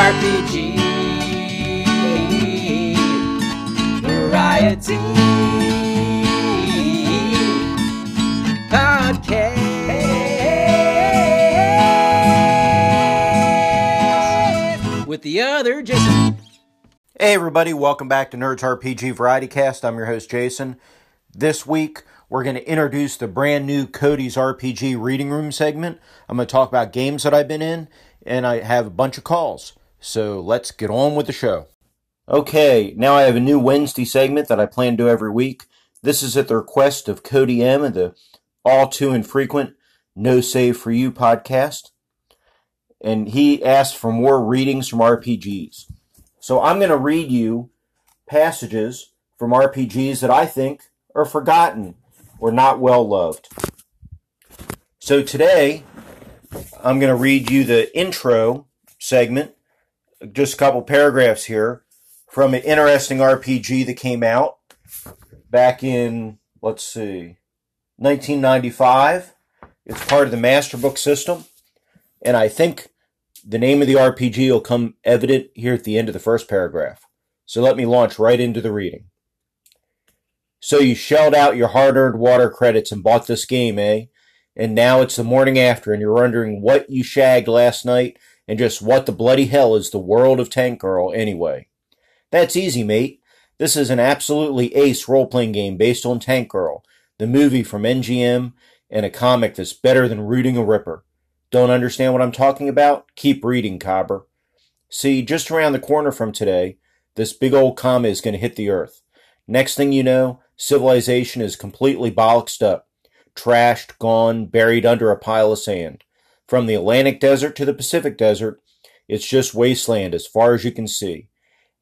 RPG Variety Podcast with the other Jason. Hey everybody, welcome back to Nerds RPG Variety Cast. I'm your host Jason. This week we're going to introduce the brand new Cody's RPG Reading Room segment. I'm going to talk about games that I've been in, and I have a bunch of calls. So let's get on with the show. Okay, now I have a new Wednesday segment that I plan to do every week. This is at the request of Cody M of the all too infrequent No Save for You podcast. And he asked for more readings from RPGs. So I'm going to read you passages from RPGs that I think are forgotten or not well loved. So today, I'm going to read you the intro segment, just a couple paragraphs here from an interesting RPG that came out back in, let's see, 1995. It's part of the Masterbook system. And I think the name of the RPG will come evident here at the end of the first paragraph. So let me launch right into the reading. So you shelled out your hard earned water credits and bought this game, eh? And now it's the morning after and you're wondering what you shagged last night and just what the bloody hell is the world of Tank Girl anyway. That's easy, mate. This is an absolutely ace role playing game based on Tank Girl, the movie from MGM, and a comic that's better than rooting a ripper. Don't understand what I'm talking about? Keep reading, Cobber. See, just around the corner from today, this big old comet is going to hit the Earth. Next thing you know, civilization is completely bollocksed up, trashed, gone, buried under a pile of sand. From the Atlantic desert to the Pacific desert, it's just wasteland as far as you can see.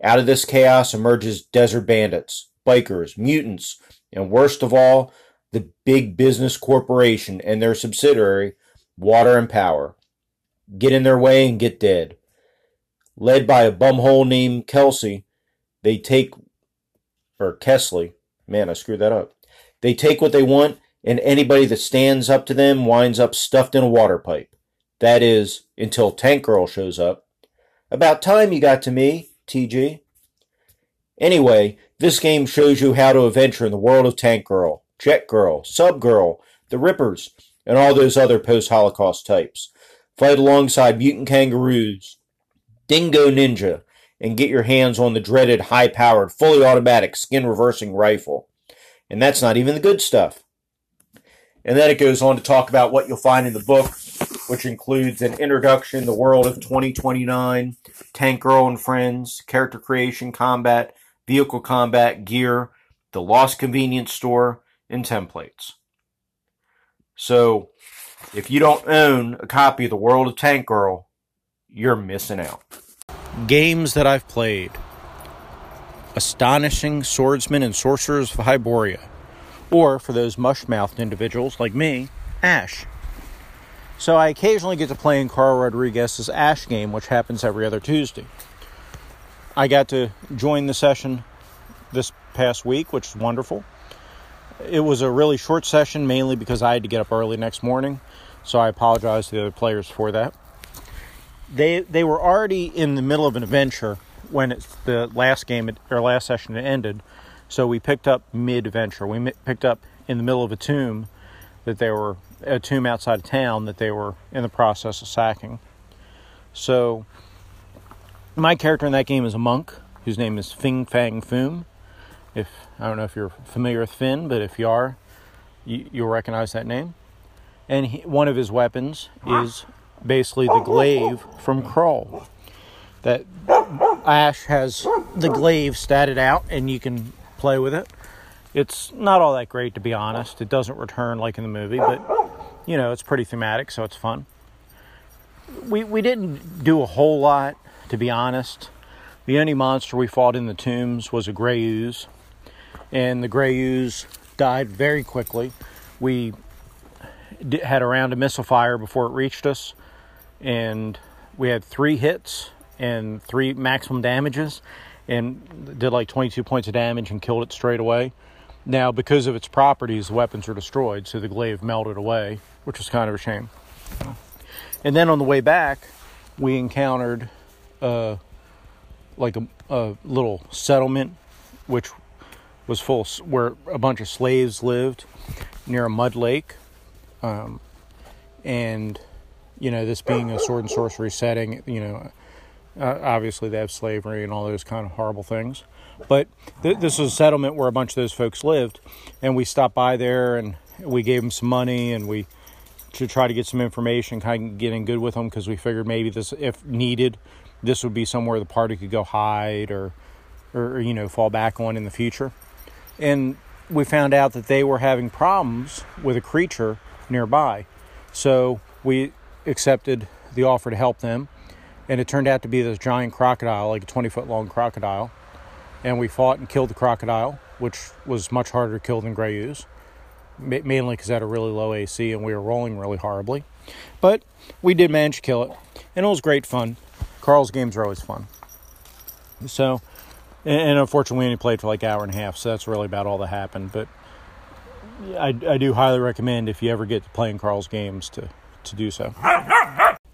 Out of this chaos emerges desert bandits, bikers, mutants, and worst of all, the big business corporation and their subsidiary, Water and Power. Get in their way and get dead. Led by a bumhole named Kelsey, they take, or Kesley, man, I screwed that up. They take what they want, and anybody that stands up to them winds up stuffed in a water pipe. That is, until Tank Girl shows up. About time you got to me, TG. Anyway, this game shows you how to adventure in the world of Tank Girl, Jet Girl, Sub Girl, the Rippers, and all those other post Holocaust types. Fight alongside mutant kangaroos, Dingo Ninja, and get your hands on the dreaded high powered, fully automatic skin reversing rifle. And that's not even the good stuff. And then it goes on to talk about what you'll find in the book, which includes an introduction, the world of 2029, Tank Girl and Friends, character creation, combat, vehicle combat, gear, the Lost Convenience Store, and templates. So, if you don't own a copy of The World of Tank Girl, you're missing out. Games that I've played Astonishing Swordsmen and Sorcerers of Hyperborea. Or, for those mush mouthed individuals like me, Ash. So I occasionally get to play in Carl Rodriguez's Ash game, which happens every other Tuesday. I got to join the session this past week, which is wonderful. It was a really short session, mainly because I had to get up early next morning, so I apologize to the other players for that. They they were already in the middle of an adventure when it's the last game or last session ended, so we picked up mid adventure. We picked up in the middle of a tomb that they were a tomb outside of town that they were in the process of sacking. So my character in that game is a monk whose name is Fin Fang Foom. If I don't know if you're familiar with Finn, but if you are, you, will recognize that name. And he, one of his weapons is basically the glaive from Krull. That Ash has the glaive statted out, and you can play with it. It's not all that great, to be honest. It doesn't return like in the movie, but you know, it's pretty thematic, so it's fun. we we didn't do a whole lot, to be honest. The only monster we fought in the tombs was a gray ooze, and the gray ooze died very quickly. We had a round of missile fire before it reached us, and we had three hits and three maximum damages, and did like 22 points of damage and killed it straight away. Now, because of its properties, the weapons are destroyed, so the glaive melted away, which was kind of a shame. And then on the way back, we encountered uh, like a, a little settlement, which was full where a bunch of slaves lived near a mud lake. Um, and you know, this being a sword and sorcery setting, you know, uh, obviously they have slavery and all those kind of horrible things. But th- this was a settlement where a bunch of those folks lived, and we stopped by there and we gave them some money and we to try to get some information, kind of getting good with them because we figured maybe this, if needed, this would be somewhere the party could go hide or, or you know, fall back on in the future. And we found out that they were having problems with a creature nearby, so we accepted the offer to help them. And it turned out to be this giant crocodile, like a 20 foot long crocodile. And we fought and killed the crocodile, which was much harder to kill than gray ooze mainly because it had a really low AC and we were rolling really horribly. But we did manage to kill it, and it was great fun. Carl's games are always fun. So, and unfortunately, we only played for like an hour and a half, so that's really about all that happened. But I, I do highly recommend if you ever get to playing Carl's games to, to do so.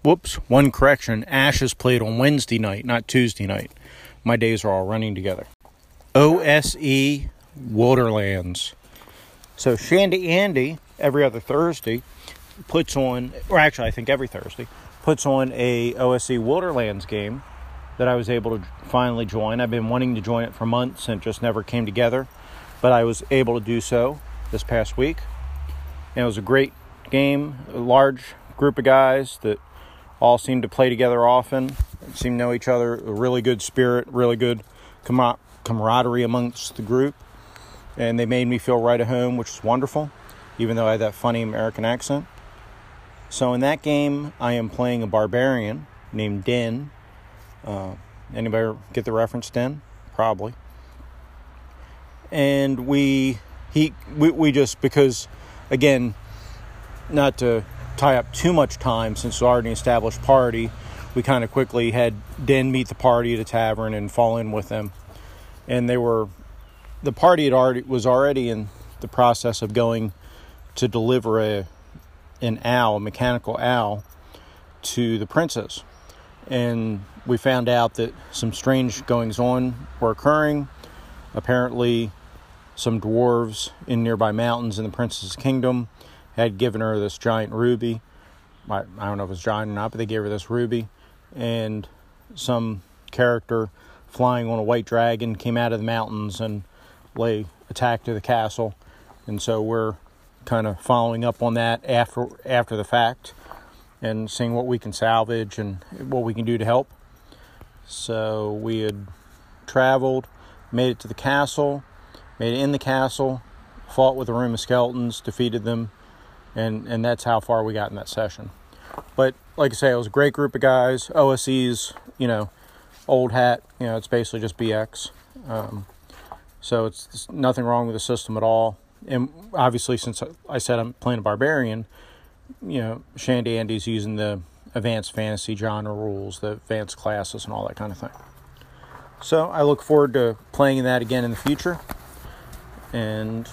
Whoops, one correction. Ashes played on Wednesday night, not Tuesday night. My days are all running together. OSE Waterlands. So Shandy Andy every other Thursday puts on, or actually I think every Thursday, puts on a OSE Waterlands game that I was able to finally join. I've been wanting to join it for months and just never came together, but I was able to do so this past week. And it was a great game, a large group of guys that all seem to play together often, seem to know each other, a really good spirit, really good camaraderie amongst the group and they made me feel right at home, which was wonderful, even though I had that funny American accent. So in that game, I am playing a barbarian named Den. Uh, anybody get the reference, Den? Probably. And we he we, we just because again, not to tie up too much time since it's already established party, we kind of quickly had Den meet the party at a tavern and fall in with them. And they were the party had already was already in the process of going to deliver a an owl, a mechanical owl, to the princess, and we found out that some strange goings on were occurring. Apparently, some dwarves in nearby mountains in the princess's kingdom had given her this giant ruby. I, I don't know if it's giant or not, but they gave her this ruby, and some character flying on a white dragon came out of the mountains and lay attack to the castle, and so we're kind of following up on that after after the fact and seeing what we can salvage and what we can do to help. So we had traveled, made it to the castle, made it in the castle, fought with a room of skeletons, defeated them, and and that's how far we got in that session. But like I say, it was a great group of guys. OSE's, you know, old hat. You know, it's basically just BX. Um, so it's, it's nothing wrong with the system at all. And obviously, since I said I'm playing a barbarian, you know, Shandy Andy's using the advanced fantasy genre rules, the advanced classes, and all that kind of thing. So I look forward to playing that again in the future. And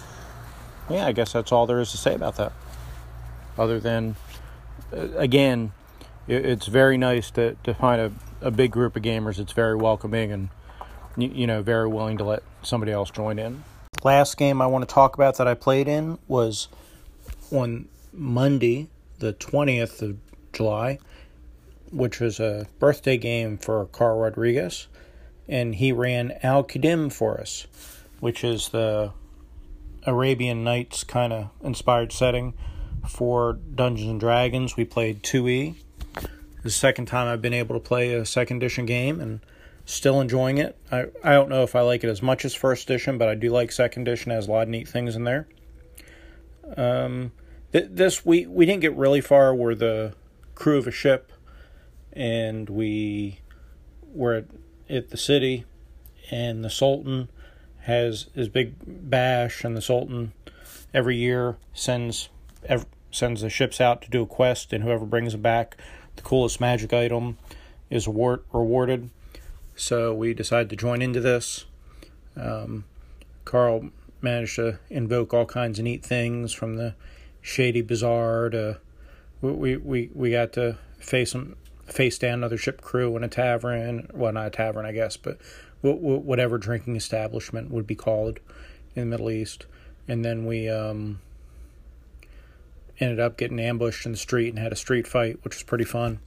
yeah, I guess that's all there is to say about that. Other than, uh, again, it's very nice to, to find a, a big group of gamers. It's very welcoming and you know, very willing to let somebody else join in. Last game I want to talk about that I played in was on Monday, the 20th of July, which was a birthday game for Carl Rodriguez. And he ran Al Qadim for us, which is the Arabian Nights kind of inspired setting for Dungeons and Dragons. We played 2E. The second time I've been able to play a second edition game, and Still enjoying it. I, I don't know if I like it as much as first edition, but I do like second edition. It has a lot of neat things in there. Um, th- this we we didn't get really far. We're the crew of a ship, and we were at, at the city, and the Sultan has his big bash, and the Sultan every year sends ev- sends the ships out to do a quest, and whoever brings them back the coolest magic item is award- rewarded. So we decided to join into this. Um, Carl managed to invoke all kinds of neat things from the shady bazaar to we we we got to face them face down another ship crew in a tavern well not a tavern i guess but whatever drinking establishment would be called in the middle east and then we um, ended up getting ambushed in the street and had a street fight which was pretty fun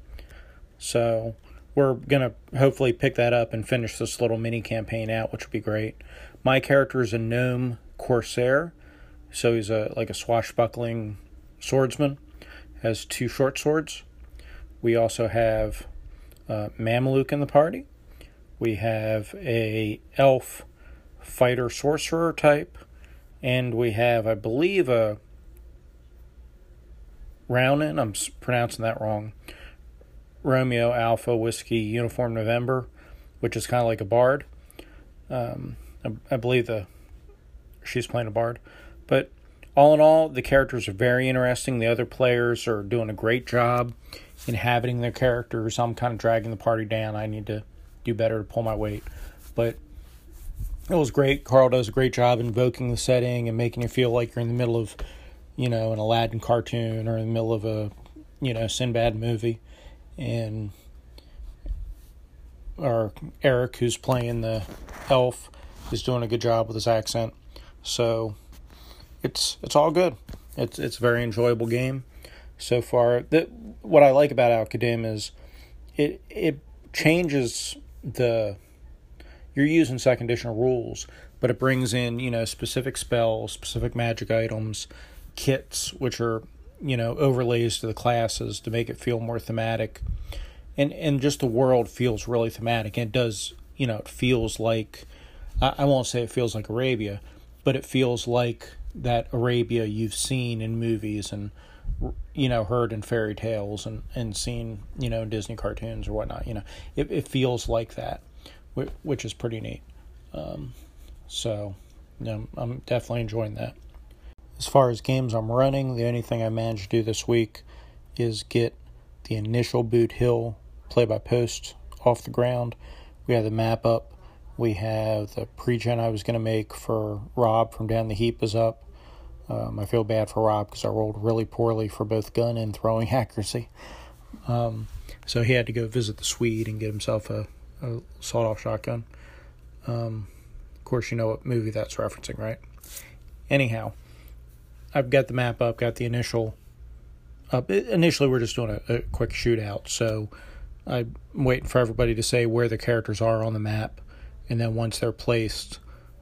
so we're gonna hopefully pick that up and finish this little mini campaign out which would be great my character is a gnome corsair so he's a like a swashbuckling swordsman has two short swords. We also have uh, Mameluke in the party. We have a elf fighter sorcerer type, and we have, I believe, a Rounin. I'm pronouncing that wrong. Romeo Alpha Whiskey Uniform November, which is kind of like a bard. Um, I, I believe the she's playing a bard, but all in all, the characters are very interesting. The other players are doing a great job inhabiting their characters. I'm kind of dragging the party down. I need to do better to pull my weight. But it was great. Carl does a great job invoking the setting and making you feel like you're in the middle of, you know, an Aladdin cartoon or in the middle of a, you know, Sinbad movie. And our Eric, who's playing the elf, is doing a good job with his accent. So it's it's all good. It's it's a very enjoyable game so far. That what I like about Al is it it changes the you're using second edition rules, but it brings in you know specific spells, specific magic items, kits, which are you know overlays to the classes to make it feel more thematic, and and just the world feels really thematic. And it does you know it feels like I, I won't say it feels like Arabia, but it feels like that Arabia you've seen in movies and you know heard in fairy tales and and seen you know in Disney cartoons or whatnot. You know, it it feels like that, which is pretty neat. Um, so, you know, I'm definitely enjoying that. As far as games I'm running, the only thing I managed to do this week is get the initial Boot Hill play by post off the ground. We have the map up. We have the pre-gen I was going to make for Rob from Down the Heap is up. Um, I feel bad for Rob because I rolled really poorly for both gun and throwing accuracy. Um, so he had to go visit the Swede and get himself a, a sawed off shotgun. Um, of course, you know what movie that's referencing, right? Anyhow, I've got the map up, got the initial up. Initially, we're just doing a, a quick shootout, so I'm waiting for everybody to say where the characters are on the map, and then once they're placed,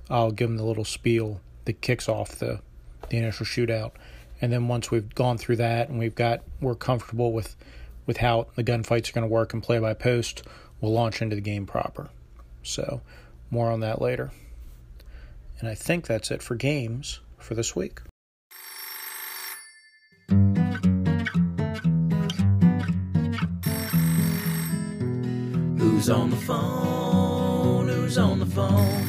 I'll give them the little spiel that kicks off the the initial shootout. And then once we've gone through that and we've got we're comfortable with with how the gunfights are going to work and play by post, we'll launch into the game proper. So, more on that later. And I think that's it for games for this week. Who's on the phone? Who's on the phone?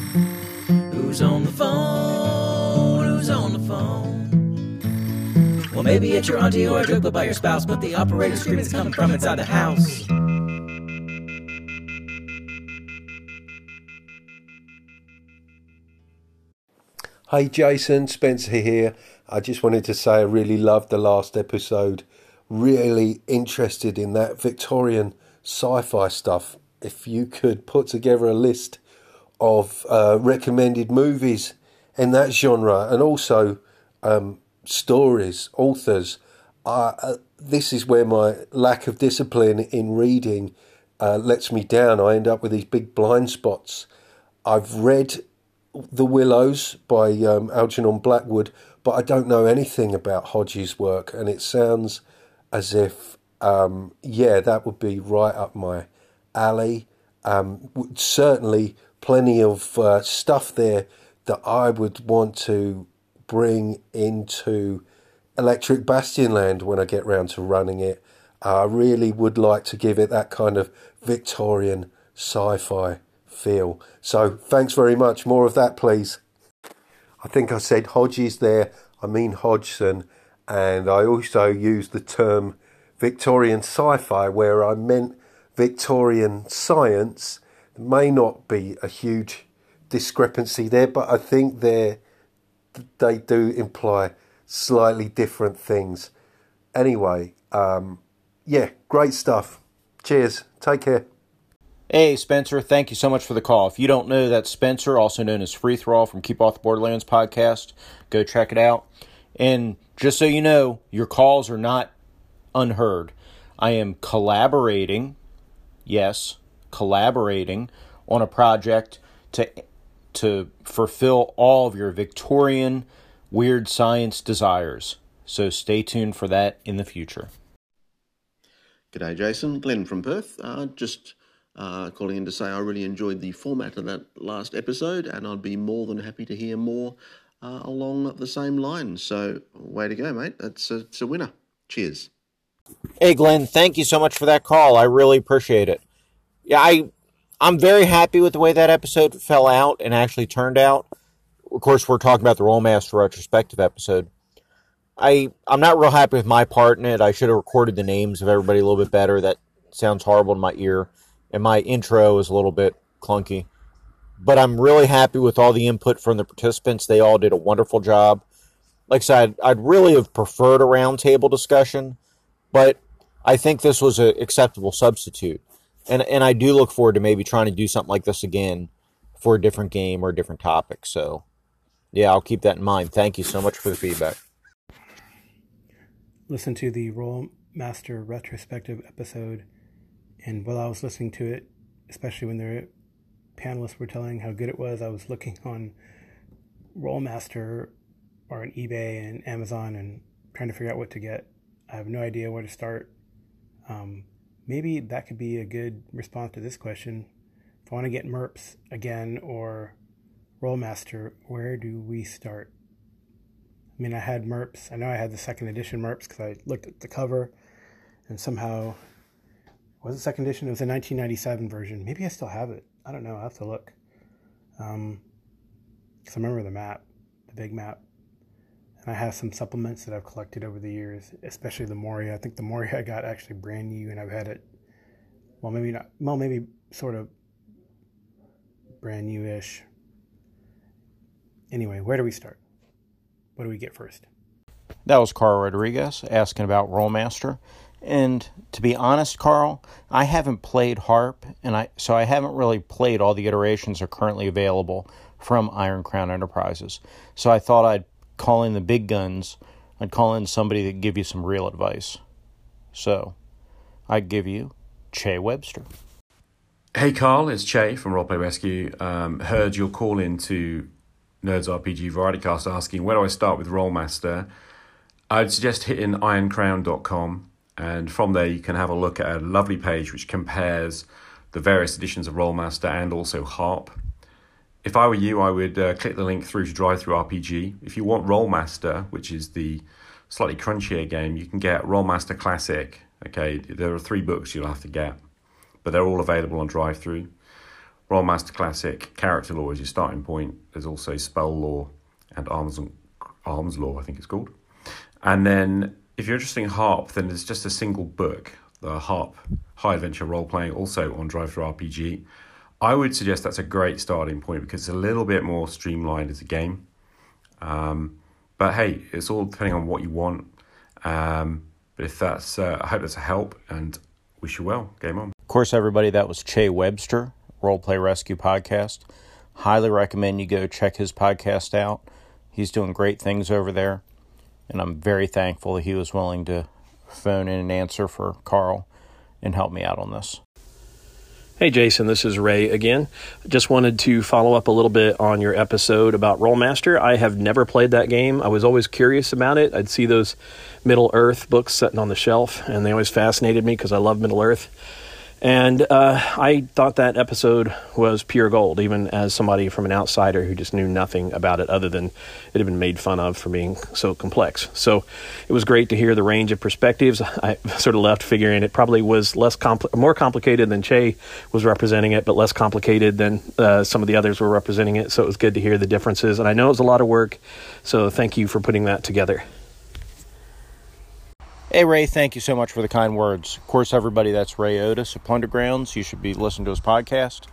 Who's on the phone? Who's on the phone? Well, maybe it's your auntie or a joke by your spouse, but the operator screaming is coming from inside the house. Hey Jason, Spencer here. I just wanted to say I really loved the last episode. Really interested in that Victorian sci fi stuff. If you could put together a list of uh, recommended movies in that genre and also um, stories, authors. Uh, this is where my lack of discipline in reading uh, lets me down. I end up with these big blind spots. I've read The Willows by um, Algernon Blackwood, but I don't know anything about Hodges' work, and it sounds as if, um, yeah, that would be right up my alley. Um, certainly plenty of uh, stuff there that I would want to bring into Electric Bastion Land when I get round to running it. I really would like to give it that kind of Victorian sci fi feel. So thanks very much. More of that, please. I think I said Hodges there, I mean Hodgson, and I also used the term Victorian sci fi where I meant Victorian science. May not be a huge discrepancy there, but I think they they do imply slightly different things. Anyway, um, yeah, great stuff. Cheers. Take care. Hey, Spencer, thank you so much for the call. If you don't know, that's Spencer, also known as Free Throw from Keep Off the Borderlands podcast. Go check it out. And just so you know, your calls are not unheard. I am collaborating, yes, collaborating on a project to to fulfill all of your Victorian weird science desires. So stay tuned for that in the future. G'day, Jason. Glenn from Perth. Uh, just uh, calling in to say I really enjoyed the format of that last episode, and I'd be more than happy to hear more uh, along the same lines. So, way to go, mate. That's a, it's a winner. Cheers. Hey, Glenn. Thank you so much for that call. I really appreciate it. Yeah, I I'm very happy with the way that episode fell out and actually turned out. Of course, we're talking about the Rolemaster retrospective episode. I I'm not real happy with my part in it. I should have recorded the names of everybody a little bit better. That sounds horrible in my ear, and my intro is a little bit clunky. But I'm really happy with all the input from the participants. They all did a wonderful job. Like I said, I'd, I'd really have preferred a roundtable discussion, but I think this was an acceptable substitute. And and I do look forward to maybe trying to do something like this again for a different game or a different topic. So, yeah, I'll keep that in mind. Thank you so much for the feedback Listen to the Roll Master retrospective episode, and while I was listening to it, especially when the panelists were telling how good it was, I was looking on Rolemaster or on eBay and Amazon and trying to figure out what to get. I have no idea where to start. Um, maybe that could be a good response to this question. If I want to get MERPS again or Rolemaster, where do we start? I mean, I had MERPS. I know I had the second edition MERPS because I looked at the cover and somehow was it second edition? It was a 1997 version. Maybe I still have it. I don't know. I have to look. Um, because I remember the map, the big map. And I have some supplements that I've collected over the years, especially the Moria. I think the Moria I got actually brand new, and I've had it. Well, maybe not. Well, maybe sort of brand new-ish. Anyway, where do we start? What do we get first? That was Carl Rodriguez asking about Rolemaster. And to be honest, Carl, I haven't played Harp, and I so I haven't really played all the iterations are currently available from Iron Crown Enterprises. So I thought I'd call in the big guns. I'd call in somebody that give you some real advice. So I'd give you Che Webster. Hey Carl, it's Che from Roleplay Rescue. Um, heard your call in to Nerds RPG Variety Cast asking where do I start with Rolemaster, I'd suggest hitting ironcrown.com and from there you can have a look at a lovely page which compares the various editions of Rolemaster and also Harp. If I were you, I would uh, click the link through to DriveThruRPG. If you want Rolemaster, which is the slightly crunchier game, you can get Rolemaster Classic. Okay, there are three books you'll have to get, but they're all available on DriveThru. Rolemaster Classic, Character Law is your starting point. There's also Spell Law and Arms, and Arms Law, I think it's called. And then if you're interested in Harp, then there's just a single book, the Harp High Adventure Role Playing, also on DriveThruRPG. I would suggest that's a great starting point because it's a little bit more streamlined as a game. Um, but hey, it's all depending on what you want. Um, but if that's, uh, I hope that's a help and wish you well. Game on. Of course, everybody, that was Che Webster Roleplay Rescue podcast. Highly recommend you go check his podcast out. He's doing great things over there, and I'm very thankful that he was willing to phone in and answer for Carl and help me out on this. Hey Jason, this is Ray again. Just wanted to follow up a little bit on your episode about Rolemaster. I have never played that game. I was always curious about it. I'd see those Middle Earth books sitting on the shelf, and they always fascinated me because I love Middle Earth. And uh, I thought that episode was pure gold, even as somebody from an outsider who just knew nothing about it other than it had been made fun of for being so complex. So it was great to hear the range of perspectives. I sort of left figuring it probably was less compl- more complicated than Che was representing it, but less complicated than uh, some of the others were representing it. So it was good to hear the differences. And I know it was a lot of work. So thank you for putting that together. Hey, Ray, thank you so much for the kind words. Of course, everybody, that's Ray Otis of Plundergrounds. You should be listening to his podcast.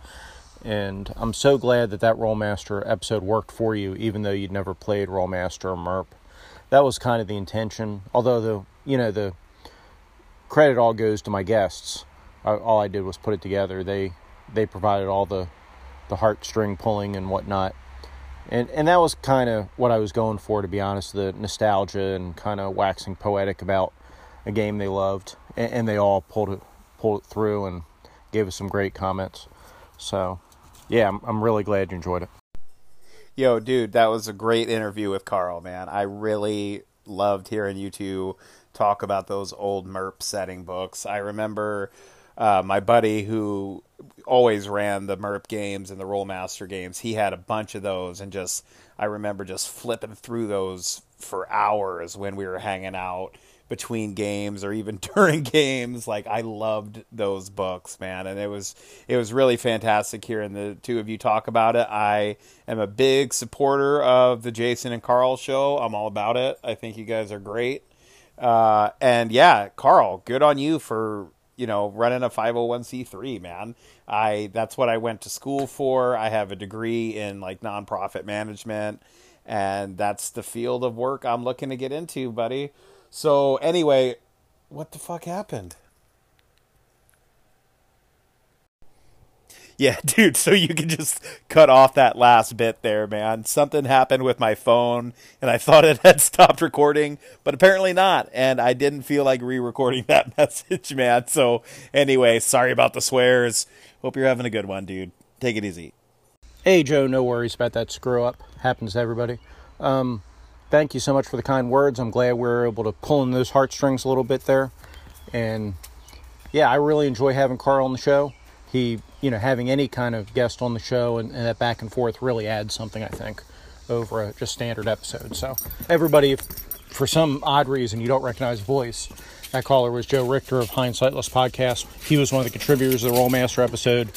And I'm so glad that that Rolemaster episode worked for you, even though you'd never played Rolemaster or MERP. That was kind of the intention. Although, the you know, the credit all goes to my guests. All I did was put it together. They they provided all the the heartstring pulling and whatnot. And and that was kind of what I was going for, to be honest. The nostalgia and kind of waxing poetic about a game they loved, and, and, they all pulled it pulled it through and gave us some great comments. So, yeah, I'm, I'm really glad you enjoyed it. Yo, dude, that was a great interview with Carl, man. I really loved hearing you two talk about those old MERP setting books. I remember uh, my buddy who always ran the MERP games and the Rolemaster games. He had a bunch of those, and just I remember just flipping through those for hours when we were hanging out between games or even during games. Like I loved those books, man, and it was it was really fantastic hearing the two of you talk about it. I am a big supporter of the Jason and Carl show. I'm all about it. I think you guys are great. Uh, and yeah, Carl, good on you for you know running a 501c3 man i that's what i went to school for i have a degree in like nonprofit management and that's the field of work i'm looking to get into buddy so anyway, what the fuck happened? Yeah, dude, so you can just cut off that last bit there, man. Something happened with my phone and I thought it had stopped recording, but apparently not. And I didn't feel like re-recording that message, man. So anyway, sorry about the swears. Hope you're having a good one, dude. Take it easy. Hey, Joe, no worries about that screw up. Happens to everybody. Um, thank you so much for the kind words. I'm glad we are able to pull in those heartstrings a little bit there. And yeah, I really enjoy having Carl on the show. He, you know, having any kind of guest on the show and, and that back and forth really adds something, I think, over a just standard episode. So, everybody, if for some odd reason you don't recognize voice, that caller was Joe Richter of Hindsightless Podcast. He was one of the contributors of the Rolemaster episode,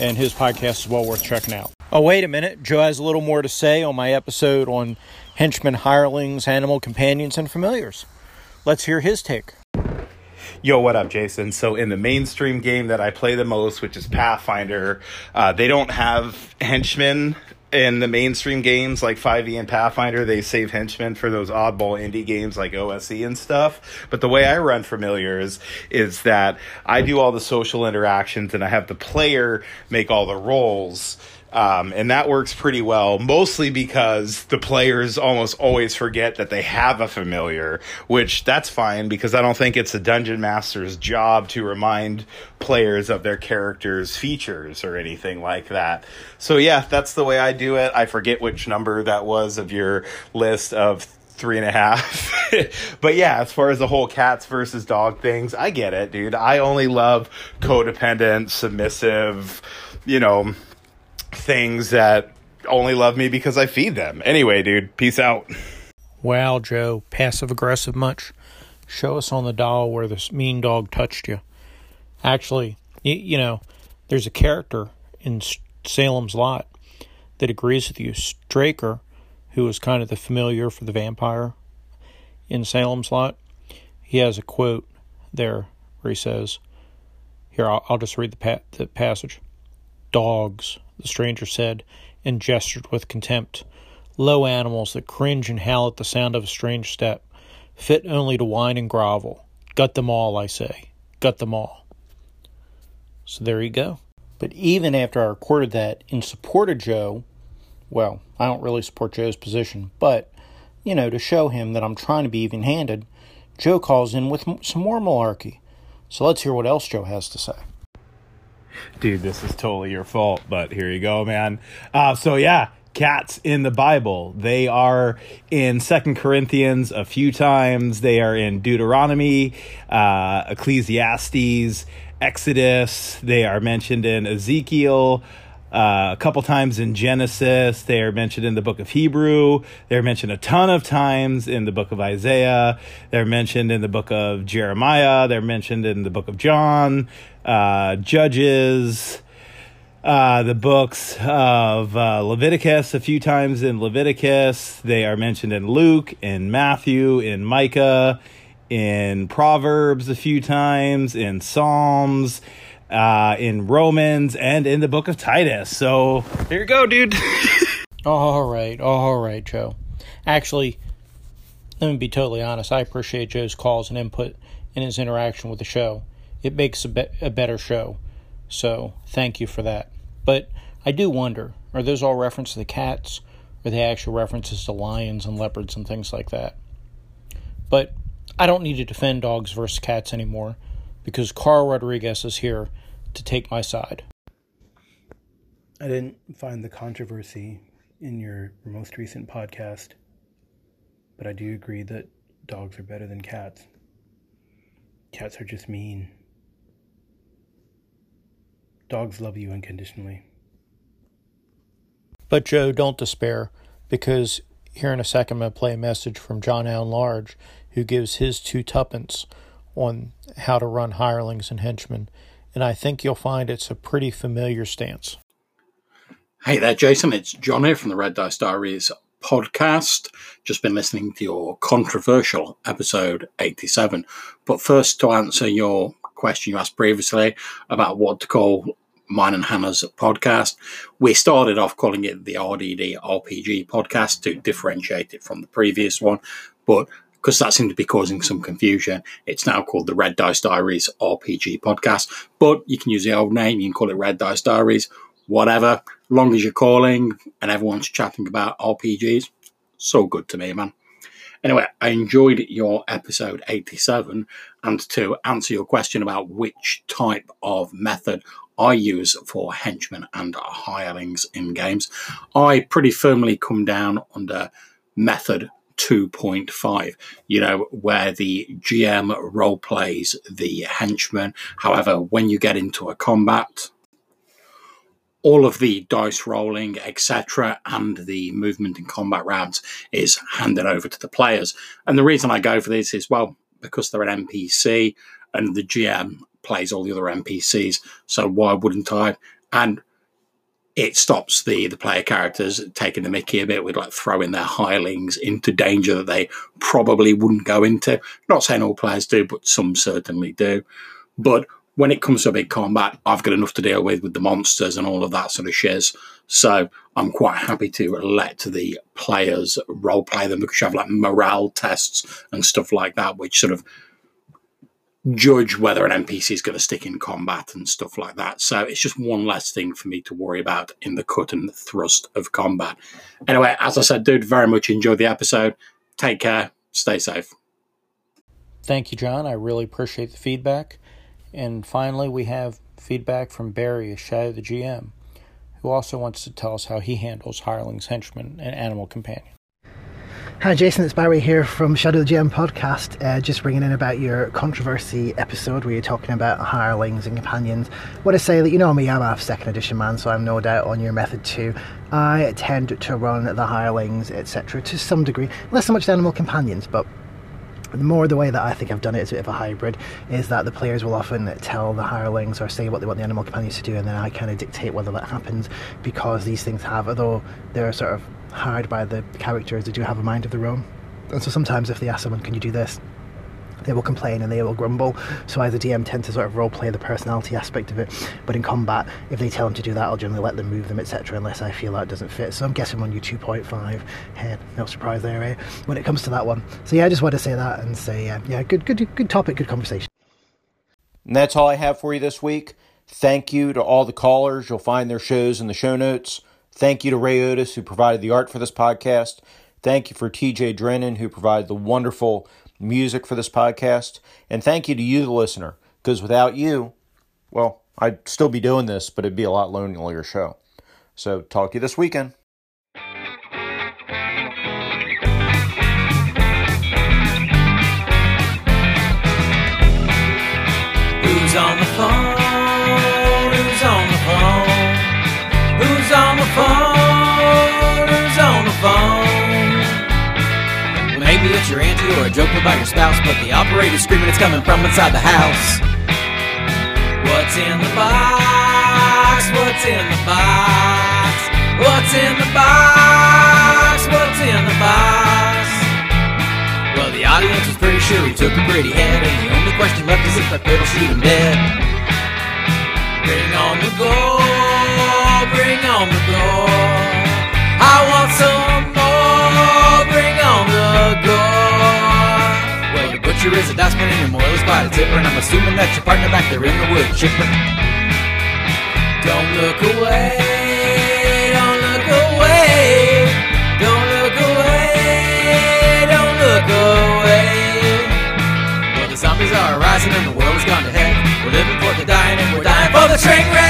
and his podcast is well worth checking out. Oh, wait a minute. Joe has a little more to say on my episode on henchmen, hirelings, animal companions, and familiars. Let's hear his take. Yo, what up, Jason? So, in the mainstream game that I play the most, which is Pathfinder, uh, they don't have henchmen in the mainstream games like 5e and Pathfinder, they save henchmen for those oddball indie games like OSE and stuff. But the way I run familiars is that I do all the social interactions and I have the player make all the rolls. Um, and that works pretty well, mostly because the players almost always forget that they have a familiar, which that's fine because I don't think it's a dungeon master's job to remind players of their character's features or anything like that. So, yeah, that's the way I do it. I forget which number that was of your list of three and a half. but yeah, as far as the whole cats versus dog things, I get it, dude. I only love codependent, submissive, you know things that only love me because I feed them. Anyway, dude, peace out. Wow, Joe, passive aggressive much? Show us on the doll where this mean dog touched you. Actually, you, know, there's a character in Salem's Lot that agrees with you. Straker, who is kind of the familiar for the vampire in Salem's Lot, he has a quote there where he says, Here, I'll, I'll just read the, pa- the passage. Dogs the stranger said, and gestured with contempt. Low animals that cringe and howl at the sound of a strange step, fit only to whine and grovel. Gut them all, I say. Gut them all. So there you go. But even after I recorded that in support of Joe, well, I don't really support Joe's position, but, you know, to show him that I'm trying to be even handed, Joe calls in with some more malarkey. So let's hear what else Joe has to say dude, this is totally your fault, but here you go, man. Uh, so yeah, cats in the Bible. They are in Second Corinthians a few times. They are in Deuteronomy, uh, Ecclesiastes, Exodus. They are mentioned in Ezekiel. Uh, a couple times in Genesis. They are mentioned in the book of Hebrew. They're mentioned a ton of times in the book of Isaiah. They're mentioned in the book of Jeremiah. They're mentioned in the book of John, uh, Judges, uh, the books of uh, Leviticus a few times in Leviticus. They are mentioned in Luke, in Matthew, in Micah, in Proverbs a few times, in Psalms uh, in Romans and in the book of Titus. So there you go, dude. all right, all right, Joe. Actually, let me be totally honest. I appreciate Joe's calls and input in his interaction with the show. It makes a, be- a better show. So thank you for that. But I do wonder are those all references to the cats? Or the actual references to lions and leopards and things like that? But I don't need to defend dogs versus cats anymore because Carl Rodriguez is here to take my side. I didn't find the controversy in your most recent podcast, but I do agree that dogs are better than cats. Cats are just mean. Dogs love you unconditionally. But Joe, don't despair, because here in a second I'm going to play a message from John Allen Large, who gives his two tuppence on how to run hirelings and henchmen, and I think you'll find it's a pretty familiar stance. Hey there, Jason. It's John here from the Red Dice Diaries podcast. Just been listening to your controversial episode 87. But first, to answer your question you asked previously about what to call mine and Hannah's podcast, we started off calling it the RDD RPG podcast to differentiate it from the previous one. But because that seemed to be causing some confusion. It's now called the Red Dice Diaries RPG podcast, but you can use the old name. You can call it Red Dice Diaries, whatever. Long as you're calling and everyone's chatting about RPGs, so good to me, man. Anyway, I enjoyed your episode 87. And to answer your question about which type of method I use for henchmen and hirelings in games, I pretty firmly come down under method 2.5, you know, where the GM role plays the henchman. However, when you get into a combat, all of the dice rolling, etc., and the movement in combat rounds is handed over to the players. And the reason I go for this is well, because they're an NPC and the GM plays all the other NPCs. So why wouldn't I? And it stops the the player characters taking the mickey a bit with like throwing their hirelings into danger that they probably wouldn't go into. Not saying all players do, but some certainly do. But when it comes to big combat, I've got enough to deal with with the monsters and all of that sort of shiz. So I'm quite happy to let the players role play them because you have like morale tests and stuff like that, which sort of judge whether an NPC is going to stick in combat and stuff like that. So it's just one less thing for me to worry about in the cut and thrust of combat. Anyway, as I said, dude, very much enjoyed the episode. Take care. Stay safe. Thank you, John. I really appreciate the feedback. And finally, we have feedback from Barry, a Shadow of the GM, who also wants to tell us how he handles hirelings, henchmen, and animal companions. Hi, Jason. It's Barry here from Shadow the GM podcast. Uh, just bringing in about your controversy episode where you're talking about hirelings and companions. What I say that you know me, I'm a second edition man, so I'm no doubt on your method too. I tend to run the hirelings, etc., to some degree, less so much the animal companions, but more the way that I think I've done it is a bit of a hybrid is that the players will often tell the hirelings or say what they want the animal companions to do and then I kind of dictate whether that happens because these things have although they're sort of hard by the characters they do have a mind of their own and so sometimes if they ask someone can you do this they will complain and they will grumble. So I, as a DM, tend to sort of role play the personality aspect of it. But in combat, if they tell them to do that, I'll generally let them move them, etc., unless I feel that doesn't fit. So I'm guessing on you 2.5. Hey, no surprise there, eh? When it comes to that one. So yeah, I just wanted to say that and say, uh, yeah, good, good, good topic, good conversation. And that's all I have for you this week. Thank you to all the callers. You'll find their shows in the show notes. Thank you to Ray Otis, who provided the art for this podcast. Thank you for TJ Drennan, who provided the wonderful music for this podcast. And thank you to you, the listener, because without you, well, I'd still be doing this, but it'd be a lot lonelier show. So, talk to you this weekend. phone's on the phone. Well, maybe it's your auntie or a joke about your spouse, but the operator's screaming it's coming from inside the house. What's in the box? What's in the box? What's in the box? What's in the box? Well, the audience was pretty sure he took a pretty head, and the only question left is if that fiddle shoot him got I'm assuming that's your partner back there in the wood chipper. Don't look away, don't look away, don't look away, don't look away. Well, the zombies are rising and the world is to. We're living for the dying and we're dying for the train wreck.